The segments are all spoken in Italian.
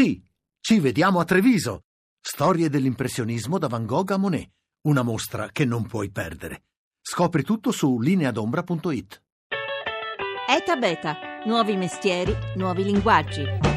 Sì, ci vediamo a Treviso. Storie dell'impressionismo da Van Gogh a Monet. Una mostra che non puoi perdere. Scopri tutto su lineadombra.it. ETA Beta. Nuovi mestieri, nuovi linguaggi.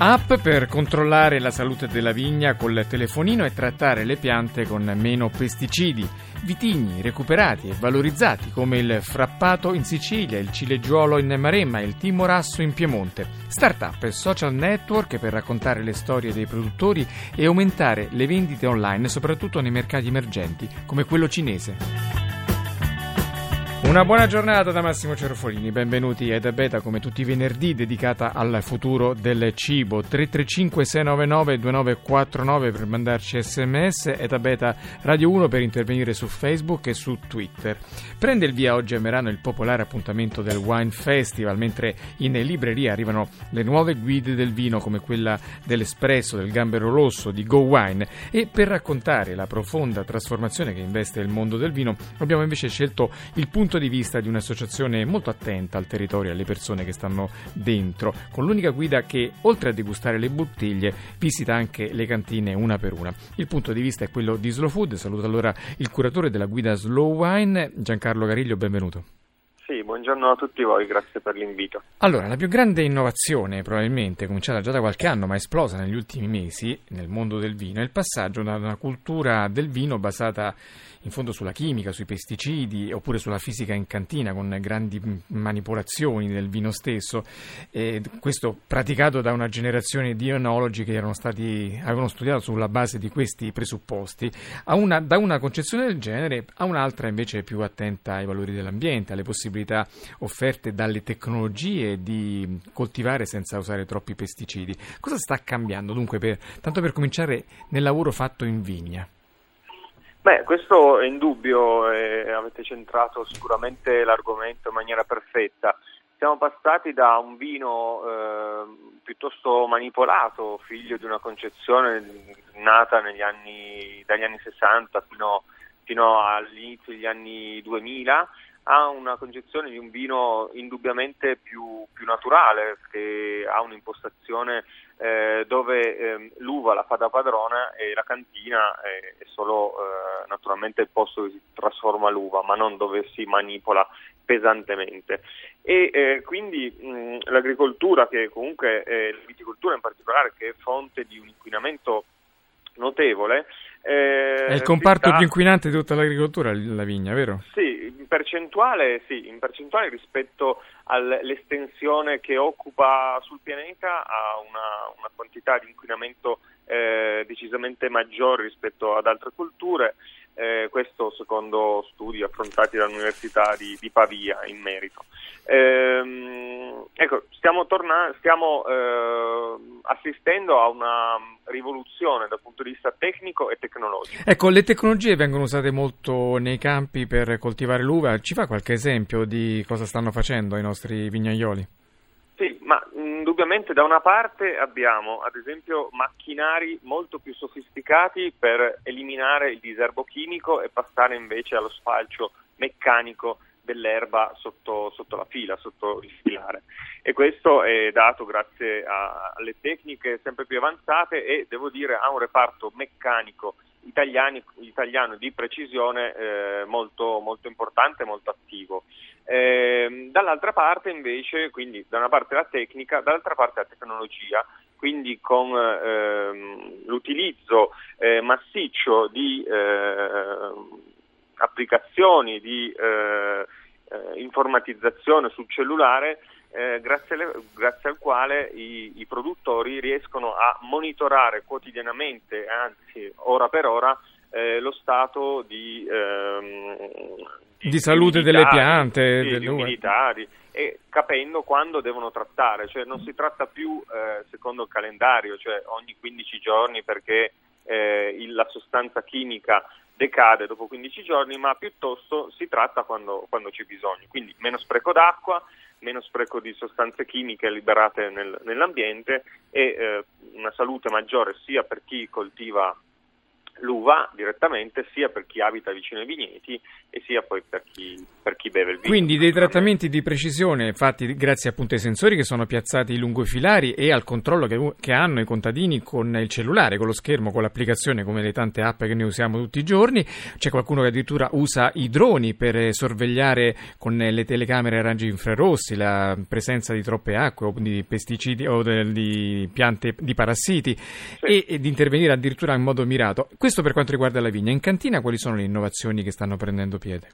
App per controllare la salute della vigna col telefonino e trattare le piante con meno pesticidi. Vitigni recuperati e valorizzati come il frappato in Sicilia, il cileggiuolo in Maremma e il timorasso in Piemonte. Startup e social network per raccontare le storie dei produttori e aumentare le vendite online, soprattutto nei mercati emergenti come quello cinese. Una buona giornata da Massimo Cerofolini, benvenuti a Beta come tutti i venerdì dedicata al futuro del cibo. 335 699 2949 per mandarci sms e Beta Radio 1 per intervenire su Facebook e su Twitter. Prende il via oggi a Merano il popolare appuntamento del Wine Festival, mentre in libreria arrivano le nuove guide del vino come quella dell'Espresso, del Gambero Rosso, di Go Wine e per raccontare la profonda trasformazione che investe il mondo del vino abbiamo invece scelto il punto punto di vista di un'associazione molto attenta al territorio e alle persone che stanno dentro, con l'unica guida che, oltre a degustare le bottiglie, visita anche le cantine una per una. Il punto di vista è quello di Slow Food. Saluto allora il curatore della guida Slow Wine, Giancarlo Gariglio, benvenuto. Sì, buongiorno a tutti voi, grazie per l'invito. Allora, la più grande innovazione, probabilmente cominciata già da qualche anno, ma esplosa negli ultimi mesi nel mondo del vino, è il passaggio da una cultura del vino basata in fondo sulla chimica, sui pesticidi, oppure sulla fisica in cantina, con grandi manipolazioni del vino stesso. E questo praticato da una generazione di enologi che stati, avevano studiato sulla base di questi presupposti, una, da una concezione del genere a un'altra invece più attenta ai valori dell'ambiente, alle possibilità possibilità offerte dalle tecnologie di coltivare senza usare troppi pesticidi. Cosa sta cambiando dunque, per, tanto per cominciare, nel lavoro fatto in vigna? Beh, questo è indubbio, eh, avete centrato sicuramente l'argomento in maniera perfetta. Siamo passati da un vino eh, piuttosto manipolato, figlio di una concezione nata anni, dagli anni 60 fino, fino all'inizio degli anni 2000, ha una concezione di un vino indubbiamente più, più naturale, che ha un'impostazione eh, dove eh, l'uva la fa da padrona e la cantina è, è solo eh, naturalmente il posto dove si trasforma l'uva, ma non dove si manipola pesantemente. E eh, quindi mh, l'agricoltura, che comunque la viticoltura in particolare, che è fonte di un inquinamento notevole, eh, è il comparto sta... più inquinante di tutta l'agricoltura, la vigna, vero? Sì, in percentuale, sì, in percentuale rispetto all'estensione che occupa sul pianeta ha una, una quantità di inquinamento eh, decisamente maggiore rispetto ad altre culture, eh, questo secondo studi affrontati dall'Università di, di Pavia in merito. Ehm, ecco, stiamo, torna- stiamo eh, assistendo a una rivoluzione dal punto di vista tecnico e tecnologico. Ecco, le tecnologie vengono usate molto nei campi per coltivare l'uva. Ci fa qualche esempio di cosa stanno facendo i nostri vignaioli? Sì, ma indubbiamente da una parte abbiamo ad esempio macchinari molto più sofisticati per eliminare il diserbo chimico e passare invece allo sfalcio meccanico dell'erba sotto, sotto, la fila, sotto il filare. E questo è dato grazie a, alle tecniche sempre più avanzate e devo dire a un reparto meccanico italiani, italiano di precisione eh, molto, molto importante molto attivo. Eh, dall'altra parte invece, quindi da una parte la tecnica, dall'altra parte la tecnologia, quindi con ehm, l'utilizzo eh, massiccio di eh, applicazioni di eh, informatizzazione sul cellulare eh, grazie, alle, grazie, al quale i, i, produttori riescono a monitorare quotidianamente, anzi ora per ora, eh, lo stato di, ehm, di, di salute delle piante, sì, delle umidità, di, e capendo quando devono trattare, cioè non si tratta più eh, secondo il calendario, cioè ogni 15 giorni perché eh, la sostanza chimica decade dopo 15 giorni, ma piuttosto si tratta quando, quando c'è bisogno. Quindi meno spreco d'acqua, meno spreco di sostanze chimiche liberate nel, nell'ambiente e eh, una salute maggiore sia per chi coltiva l'uva direttamente sia per chi abita vicino ai vigneti e sia poi per chi, per chi beve il vino. Quindi dei trattamenti di precisione fatti grazie appunto ai sensori che sono piazzati lungo i filari e al controllo che, che, hanno i contadini con il cellulare, con lo schermo, con l'applicazione come le tante app che noi usiamo tutti i giorni. C'è qualcuno che addirittura usa i droni per sorvegliare con le telecamere a raggi infrarossi la presenza di troppe acque o di pesticidi o di piante di parassiti sì. e, e di intervenire addirittura in modo mirato. Questo per quanto riguarda la vigna. In cantina quali sono le innovazioni che stanno prendendo piede?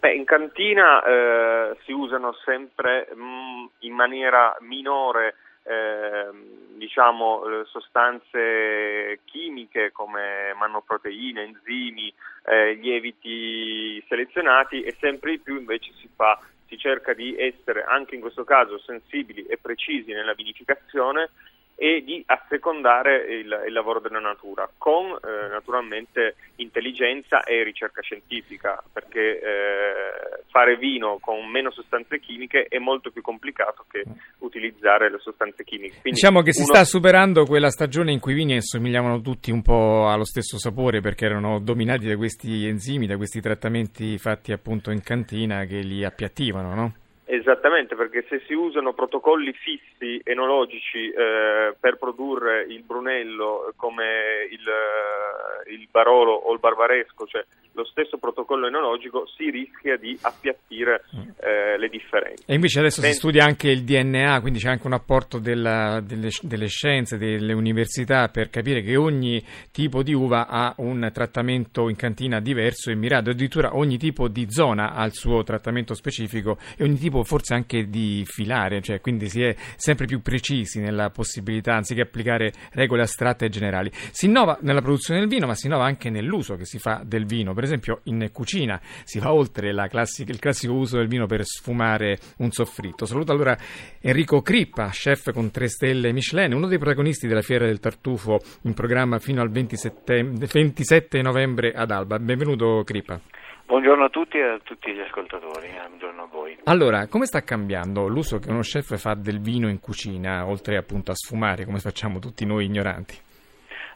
Beh, in cantina eh, si usano sempre mh, mm, in maniera minore eh, diciamo, sostanze chimiche come mannoproteine, enzimi, eh, lieviti selezionati e sempre di più invece si fa si cerca di essere anche in questo caso sensibili e precisi nella vinificazione e di assecondare il, il lavoro della natura con eh, naturalmente intelligenza e ricerca scientifica perché eh, fare vino con meno sostanze chimiche è molto più complicato che utilizzare le sostanze chimiche. Quindi diciamo che si sta superando quella stagione in cui i vini assomigliavano tutti un po' allo stesso sapore perché erano dominati da questi enzimi, da questi trattamenti fatti appunto in cantina che li appiattivano, no? Esattamente, perché se si usano protocolli fissi enologici eh, per produrre il Brunello come il, eh, il, Barolo o il Barbaresco, cioè lo stesso protocollo enologico, si rischia di appiattire eh, le differenze. E invece adesso Senti... si studia anche il DNA, quindi c'è anche un apporto della, delle, delle, scienze, delle università per capire che ogni tipo di uva ha un trattamento in cantina diverso e mirato, addirittura ogni tipo di zona ha il suo trattamento specifico e ogni tipo forse anche di filare, cioè quindi si è sempre più precisi nella possibilità, anziché applicare regole astratte e generali. Si innova nella produzione del vino, ma si innova anche nell'uso che si fa del vino. Per esempio in cucina si va oltre classica, il classico uso del vino per sfumare un soffritto. Saluto allora Enrico Crippa, chef con tre stelle Michelin, uno dei protagonisti della Fiera del Tartufo in programma fino al 27, 27 novembre ad Alba. Benvenuto Crippa. Buongiorno a tutti e a tutti gli ascoltatori, eh, buongiorno a voi. Allora, come sta cambiando l'uso che uno chef fa del vino in cucina, oltre appunto a sfumare, come facciamo tutti noi ignoranti?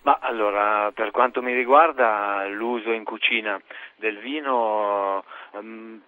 Ma allora, per quanto mi riguarda, l'uso in cucina del vino um,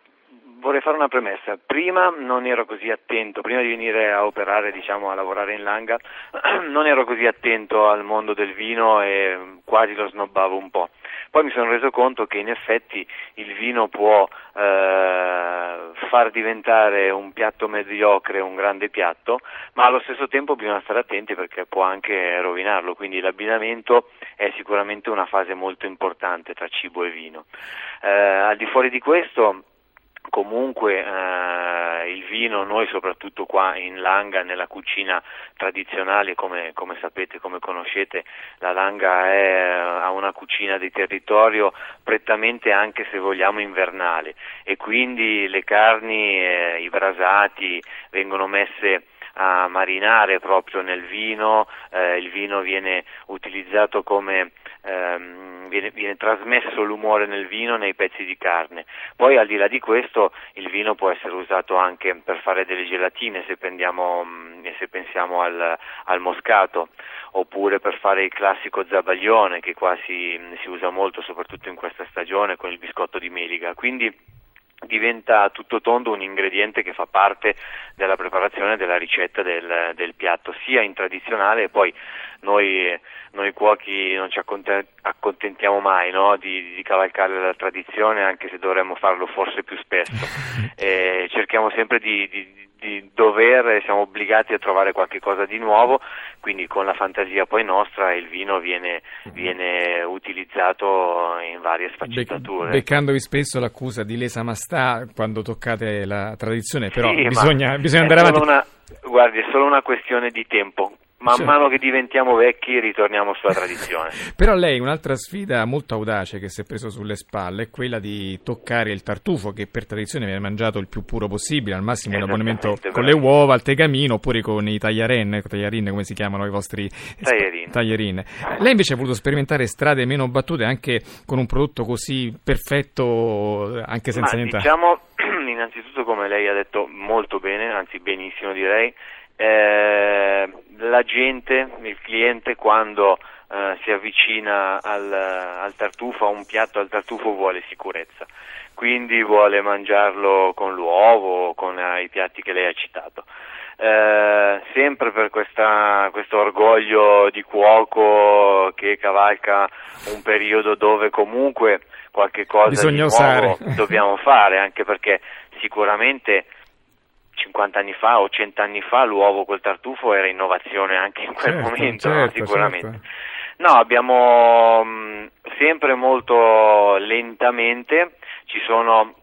vorrei fare una premessa. Prima non ero così attento, prima di venire a operare, diciamo, a lavorare in Langa, non ero così attento al mondo del vino e quasi lo snobbavo un po'. Poi mi sono reso conto che in effetti il vino può eh, far diventare un piatto mediocre un grande piatto, ma allo stesso tempo bisogna stare attenti perché può anche rovinarlo, quindi l'abbinamento è sicuramente una fase molto importante tra cibo e vino. Eh, al di fuori di questo comunque eh, il vino, noi soprattutto qua in Langa, nella cucina tradizionale, come, come sapete, come conoscete, la Langa è, ha una cucina di territorio prettamente anche se vogliamo invernale. E quindi le carni, eh, i brasati vengono messe a marinare proprio nel vino, eh, il vino viene utilizzato come ehm, viene, viene, trasmesso l'umore nel vino nei pezzi di carne. Poi al di là di questo il vino può essere usato anche per fare delle gelatine se, prendiamo, mm, se pensiamo al, al, moscato oppure per fare il classico zabaglione che qua si, si usa molto soprattutto in questa stagione con il biscotto di meliga. Quindi diventa tutto tondo un ingrediente che fa parte della preparazione della ricetta del, del piatto, sia in tradizionale e poi noi, noi cuochi non ci accontentiamo mai no? di, di, cavalcare la tradizione anche se dovremmo farlo forse più spesso, e cerchiamo sempre di, di di dovere, siamo obbligati a trovare qualche cosa di nuovo, quindi con la fantasia poi nostra il vino viene, viene utilizzato in varie sfaccettature. beccandovi spesso l'accusa di lesa mastà quando toccate la tradizione, però sì, bisogna, bisogna andare avanti. Una, guardi, è solo una questione di tempo man cioè. mano che diventiamo vecchi ritorniamo sulla tradizione. Però lei un'altra sfida molto audace che si è preso sulle spalle è quella di toccare il tartufo che per tradizione viene mangiato il più puro possibile, al massimo in abbonamento con le uova al tegamino oppure con i tagliarin come si chiamano i vostri taglierin. taglierin. Lei invece ha voluto sperimentare strade meno battute anche con un prodotto così perfetto anche senza Ma niente. Diciamo innanzitutto come lei ha detto molto bene, anzi benissimo direi, eh, la gente, il cliente quando eh, si avvicina al, al tartufo, a un piatto al tartufo vuole sicurezza, quindi vuole mangiarlo con l'uovo, con eh, i piatti che lei ha citato. Eh, sempre per questa, questo orgoglio di cuoco che cavalca un periodo dove comunque qualche cosa Bisogna di osare. dobbiamo fare, anche perché sicuramente 50 anni fa o 100 anni fa l'uovo col tartufo era innovazione anche in quel Certo, momento, certo, sicuramente. certo. No, abbiamo mh, sempre molto lentamente, ci sono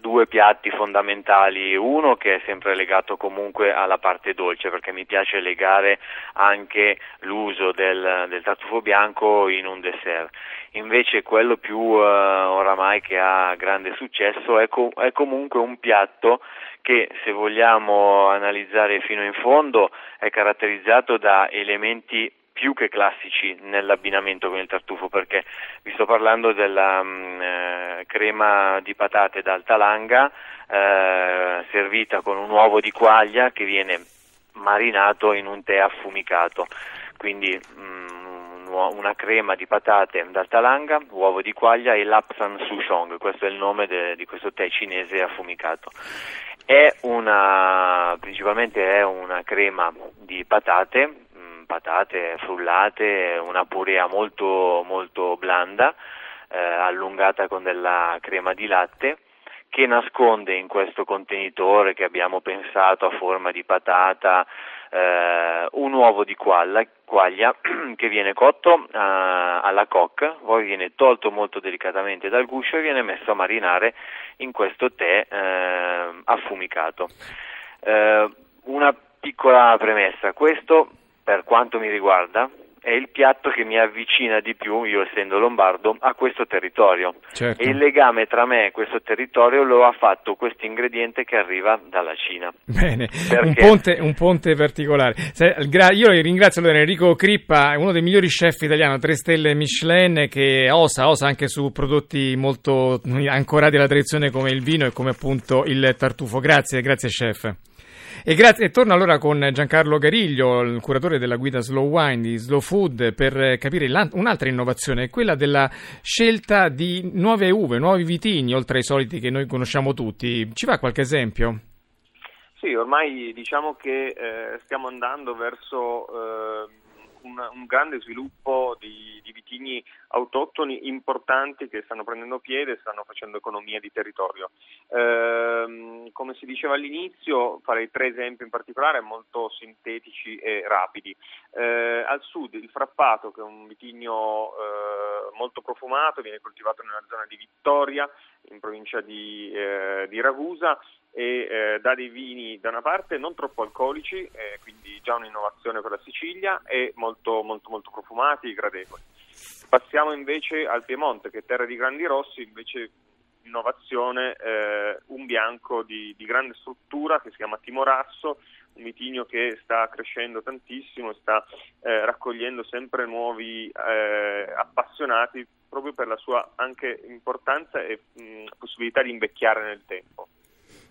due piatti fondamentali, uno che è sempre legato comunque alla parte dolce perché mi piace legare anche l'uso del, del tartufo bianco in un dessert, invece quello più eh, oramai che ha grande successo è, co- è comunque un piatto che se vogliamo analizzare fino in fondo è caratterizzato da elementi più che classici nell'abbinamento con il tartufo perché vi sto parlando della mh, eh, crema di patate d'altalanga eh, servita con un uovo di quaglia che viene marinato in un tè affumicato quindi mh, uo- una crema di patate d'altalanga, uovo di quaglia e lapsan souchong, questo è il nome de- di questo tè cinese affumicato. È una, principalmente è una crema di patate, mh, patate frullate, una purea molto, molto blanda, eh, allungata con della crema di latte, che nasconde in questo contenitore che abbiamo pensato a forma di patata eh, un uovo di quaglia, quaglia che viene cotto eh, alla coque, poi viene tolto molto delicatamente dal guscio e viene messo a marinare in questo tè eh, affumicato. Eh, una piccola premessa, questo per quanto mi riguarda è il piatto che mi avvicina di più, io essendo lombardo, a questo territorio. Certo. E il legame tra me e questo territorio lo ha fatto questo ingrediente che arriva dalla Cina. Bene, un ponte, un ponte particolare. Io ringrazio allora Enrico Crippa, uno dei migliori chef italiani, tre stelle Michelin, che osa, osa anche su prodotti molto ancorati alla tradizione come il vino e come appunto il tartufo. Grazie, grazie chef. E, grazie, e torno allora con Giancarlo Gariglio, il curatore della guida Slow Wine di Slow Food, per eh, capire un'altra innovazione, quella della scelta di nuove uve, nuovi vitini, oltre ai soliti che noi conosciamo tutti. Ci fa qualche esempio? Sì, ormai diciamo che eh, stiamo andando verso eh, un, un grande sviluppo di, di vitigni autoctoni importanti che stanno prendendo piede e stanno facendo economia di territorio. Ehm, come si diceva all'inizio, farei tre esempi in particolare molto sintetici e rapidi. Eh, al sud il frappato, che è un vitigno eh, molto profumato, viene coltivato nella zona di Vittoria, in provincia di, eh, di Ragusa e eh, dà dei vini da una parte non troppo alcolici, eh, quindi già un'innovazione per la Sicilia, e molto, molto, molto profumati, gradevoli. Passiamo invece al Piemonte, che è terra di grandi rossi, invece innovazione, eh, un bianco di, di grande struttura che si chiama Timorasso, un vitigno che sta crescendo tantissimo, sta eh, raccogliendo sempre nuovi eh, appassionati proprio per la sua anche importanza e mh, possibilità di invecchiare nel tempo.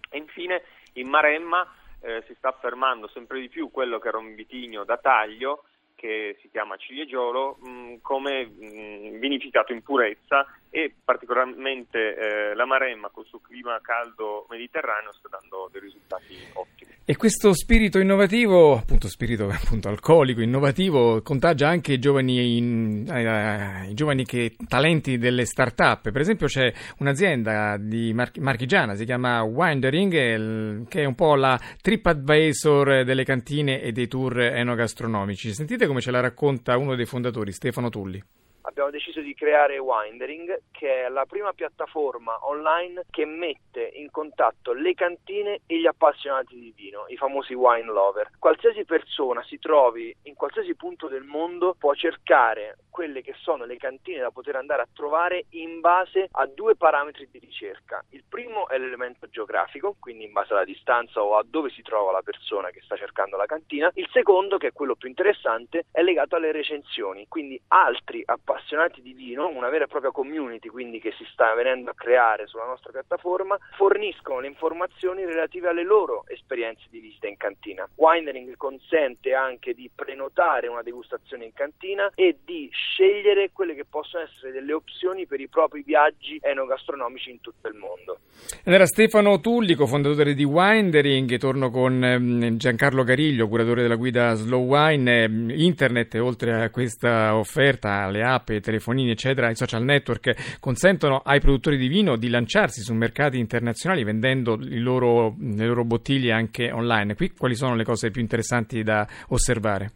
E infine in Maremma eh, si sta affermando sempre di più quello che era un vitigno da taglio che si chiama ciliegiolo mh, come mh, vinificato in purezza e particolarmente eh, la Maremma col suo clima caldo mediterraneo sta dando dei risultati ottimi. E questo spirito innovativo, appunto spirito appunto alcolico, innovativo, contagia anche i giovani, in- eh, i giovani che, talenti delle start-up. Per esempio c'è un'azienda mar- marchigiana, si chiama Windering, eh, che è un po' la TripAdvisor delle cantine e dei tour enogastronomici. Sentite come ce la racconta uno dei fondatori, Stefano Tulli. Abbiamo deciso di creare Windering, che è la prima piattaforma online che mette in contatto le cantine e gli appassionati di vino, i famosi wine lover. Qualsiasi persona si trovi in qualsiasi punto del mondo può cercare quelle che sono le cantine da poter andare a trovare in base a due parametri di ricerca. Il primo è l'elemento geografico, quindi in base alla distanza o a dove si trova la persona che sta cercando la cantina. Il secondo, che è quello più interessante, è legato alle recensioni, quindi altri appassionati appassionati di vino, una vera e propria community quindi che si sta venendo a creare sulla nostra piattaforma, forniscono le informazioni relative alle loro esperienze di visita in cantina. Winering consente anche di prenotare una degustazione in cantina e di scegliere quelle che possono essere delle opzioni per i propri viaggi enogastronomici in tutto il mondo. Ed era Stefano Tullico, fondatore di Windering, torno con ehm, Giancarlo Gariglio, curatore della guida Slow Wine, ehm, internet oltre a questa offerta, le app, i telefonini eccetera, i social network consentono ai produttori di vino di lanciarsi su mercati internazionali vendendo loro, le loro bottiglie anche online. Qui quali sono le cose più interessanti da osservare?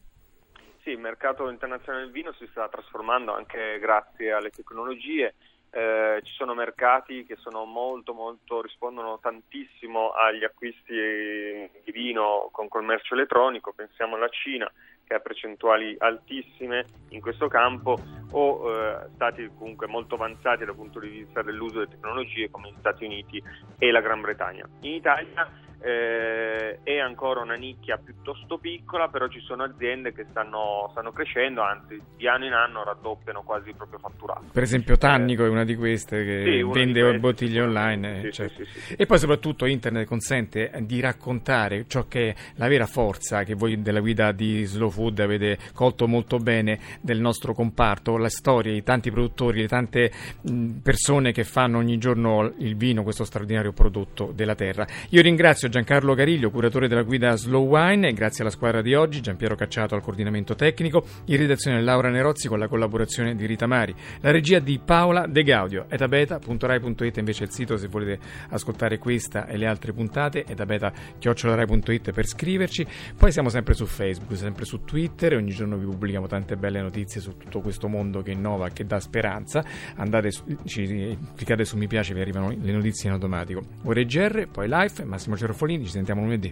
Sì, il mercato internazionale del vino si sta trasformando anche grazie alle tecnologie. Eh, ci sono mercati che sono molto, molto, rispondono tantissimo agli acquisti di vino con commercio elettronico, pensiamo alla Cina che ha percentuali altissime in questo campo o eh, stati comunque molto avanzati dal punto di vista dell'uso delle tecnologie come gli Stati Uniti e la Gran Bretagna. In Italia eh, è ancora una nicchia piuttosto piccola, però ci sono aziende che stanno, stanno, crescendo, anzi di anno in anno raddoppiano quasi il proprio fatturato. Per esempio Tannico eh, è una di queste che sì, vende queste, bottiglie online. Sì, certo. sì, e poi soprattutto internet consente di raccontare ciò che è la vera forza che voi della guida di Slow Food avete colto molto bene del nostro comparto, la storia, i tanti produttori, le tante persone che fanno ogni giorno il vino, questo straordinario prodotto della terra. Io ringrazio Giancarlo Gariglio, curatore della guida Slow Wine, grazie alla squadra di oggi, Giampiero Cacciato al coordinamento tecnico, in redazione Laura Nerozzi con la collaborazione di Rita Mari, la regia di Paola De Gaudio, etabeta.rai.it invece è il sito se volete ascoltare questa e le altre puntate, etabeta.rai.it per scriverci, poi siamo sempre su Facebook, sempre su Twitter. Ogni giorno vi pubblichiamo tante belle notizie su tutto questo mondo che innova, che dà speranza, andate, ci, cliccate su mi piace, vi arrivano le notizie in automatico. Ore GR, poi live, Massimo Cerro Folini, ci sentiamo lunedì.